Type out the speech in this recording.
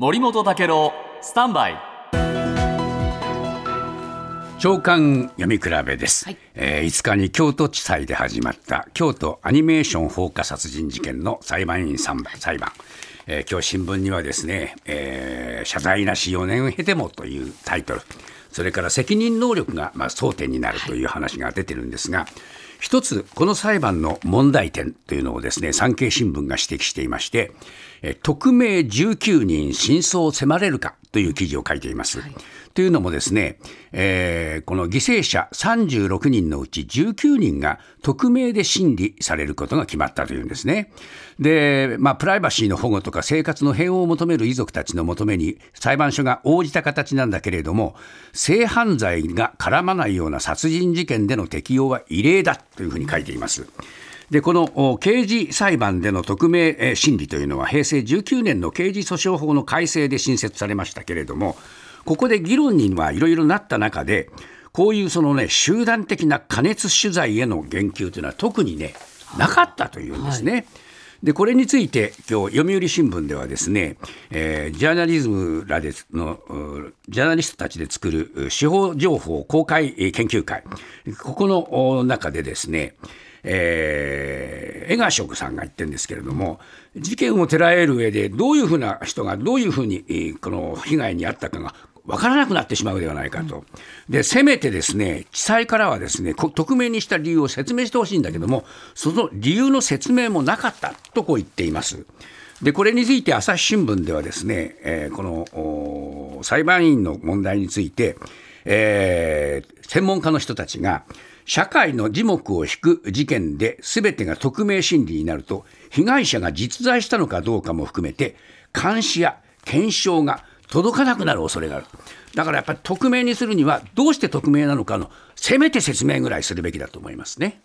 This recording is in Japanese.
森本武郎スタンバイ。長官読み比べです、はい。えー5日に京都地裁で始まった京都アニメーション放火殺人事件の裁判員3番裁判、えー今日新聞にはですね、えー謝罪なし4年を経てもというタイトル。それから責任能力がまあ争点になるという話が出てるんですが、一つこの裁判の問題点というのをですね産経新聞が指摘していまして、えー匿名19人真相を迫れるかという記事を書いています。というのもですね、えーこの犠牲者36人のうち19人が匿名で審理されることが決まったというんですね。で、まあ、プライバシーの保護とか生活の平和を求める遺族たちの求めに裁判所が応じた形なんだけれども、性犯罪が絡まないような殺人事件での適用は異例だというふうに書いています。でこのお刑事裁判での匿名えー審理というのは平成19年の刑事訴訟法の改正で新設されましたけれどもここで議論にはいろいろなった中でこういうそのね集団的な加熱取材への言及というのは特にねなかったというんですね。でこれについて今日読売新聞ではですね、えージャーナリズムらでのうジャーナリストたちで作るう司法情報公開えー研究会ここのお中でですねえー江川職さんが言ってるんですけれども事件を捉える上でどういうふうな人がどういうふうにこの被害に遭ったかが分からなくなってしまうではないかと。で、せめてですね、地裁からはですね、匿名にした理由を説明してほしいんだけども、その理由の説明もなかったとこう言っています。で、これについて朝日新聞ではですね、えーこの裁判員の問題について、えー専門家の人たちが、社会の耳目を引く事件で全てが匿名心理になると、被害者が実在したのかどうかも含めて、監視や検証が届かなくなる恐れがある。だからやっぱり匿名にするには、どうして匿名なのかの、せめて説明ぐらいするべきだと思いますね。